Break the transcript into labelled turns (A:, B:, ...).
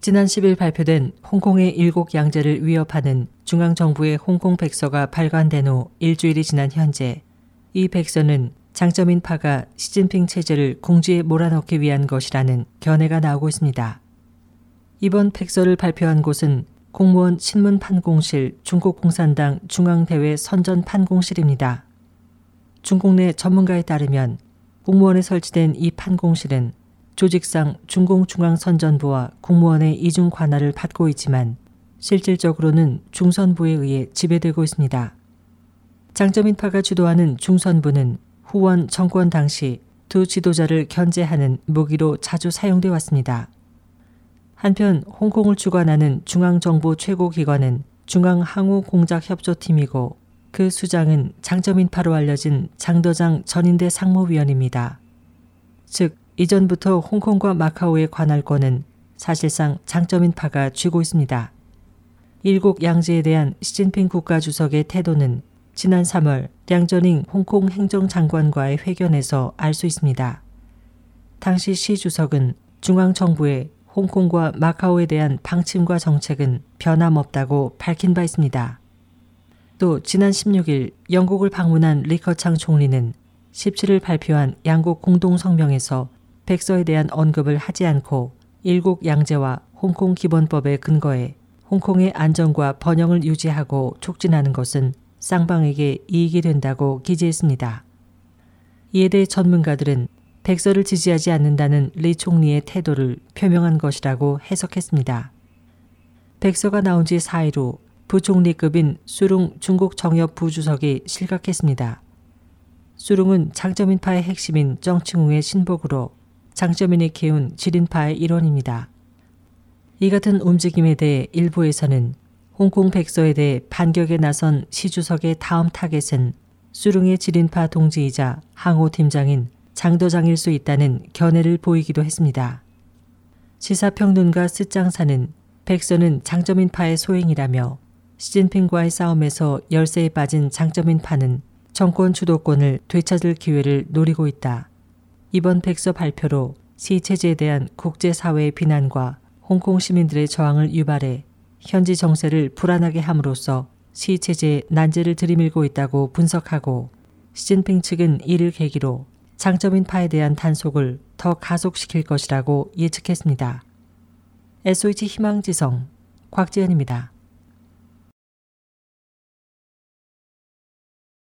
A: 지난 10일 발표된 홍콩의 일국 양제를 위협하는 중앙정부의 홍콩 백서가 발간된 후 일주일이 지난 현재 이 백서는 장쩌민파가 시진핑 체제를 궁지에 몰아넣기 위한 것이라는 견해가 나오고 있습니다. 이번 백서를 발표한 곳은 국무원 신문 판공실 중국 공산당 중앙대외 선전 판공실입니다. 중국 내 전문가에 따르면 국무원에 설치된 이 판공실은 조직상 중공중앙선전부와 공무원의 이중 관할을 받고 있지만 실질적으로는 중선부에 의해 지배되고 있습니다. 장점인파가 주도하는 중선부는 후원 정권 당시 두 지도자를 견제하는 무기로 자주 사용돼 왔습니다. 한편 홍콩을 주관하는 중앙정부 최고기관은 중앙항우공작협조팀이고 그 수장은 장점인파로 알려진 장도장 전인대 상무위원입니다. 즉 이전부터 홍콩과 마카오의 관할권은 사실상 장점인파가 쥐고 있습니다. 일국 양제에 대한 시진핑 국가 주석의 태도는 지난 3월 량저닝 홍콩 행정장관과의 회견에서 알 수 있습니다. 당시 시 주석은 중앙정부의 홍콩과 마카오에 대한 방침과 정책은 변함없다고 밝힌 바 있습니다. 또 지난 16일 영국을 방문한 리커창 총리는 17일 발표한 양국 공동성명에서 백서에 대한 언급을 하지 않고 일국 양제와 홍콩 기본법에 근거해 홍콩의 안정과 번영을 유지하고 촉진하는 것은 쌍방에게 이익이 된다고 기재했습니다. 이에 대해 전문가들은 백서를 지지하지 않는다는 리 총리의 태도를 표명한 것이라고 해석했습니다. 백서가 나온 지 4일 후 부총리급인 쑤룽 중국 정협 부주석이 실각했습니다. 쑤룽은 장쩌민파의 핵심인 쩡칭훙의 심복으로 장쩌민이 키운 지린파의 일원입니다. 이 같은 움직임에 대해 일부에서는 홍콩 백서에 대해 반격에 나선 시주석의 다음 타겟은 쑤룽의 지린파 동지이자 강오 팀장인 장더장일 수 있다는 견해를 보이기도 했습니다. 시사평론가 스장사는 백서는 장쩌민파의 소행이라며 시진핑과의 싸움에서 열세에 빠진 장점인파는 정권 주도권을 되찾을 기회를 노리고 있다. 이번 백서 발표로 시 체제에 대한 국제사회의 비난과 홍콩 시민들의 저항을 유발해 현지 정세를 불안하게 함으로써 시 체제에 난제를 들이밀고 있다고 분석하고 시진핑 측은 이를 계기로 장점인 파에 대한 단속을 더 가속시킬 것이라고 예측했습니다. SOH 희망지성 곽지연입니다.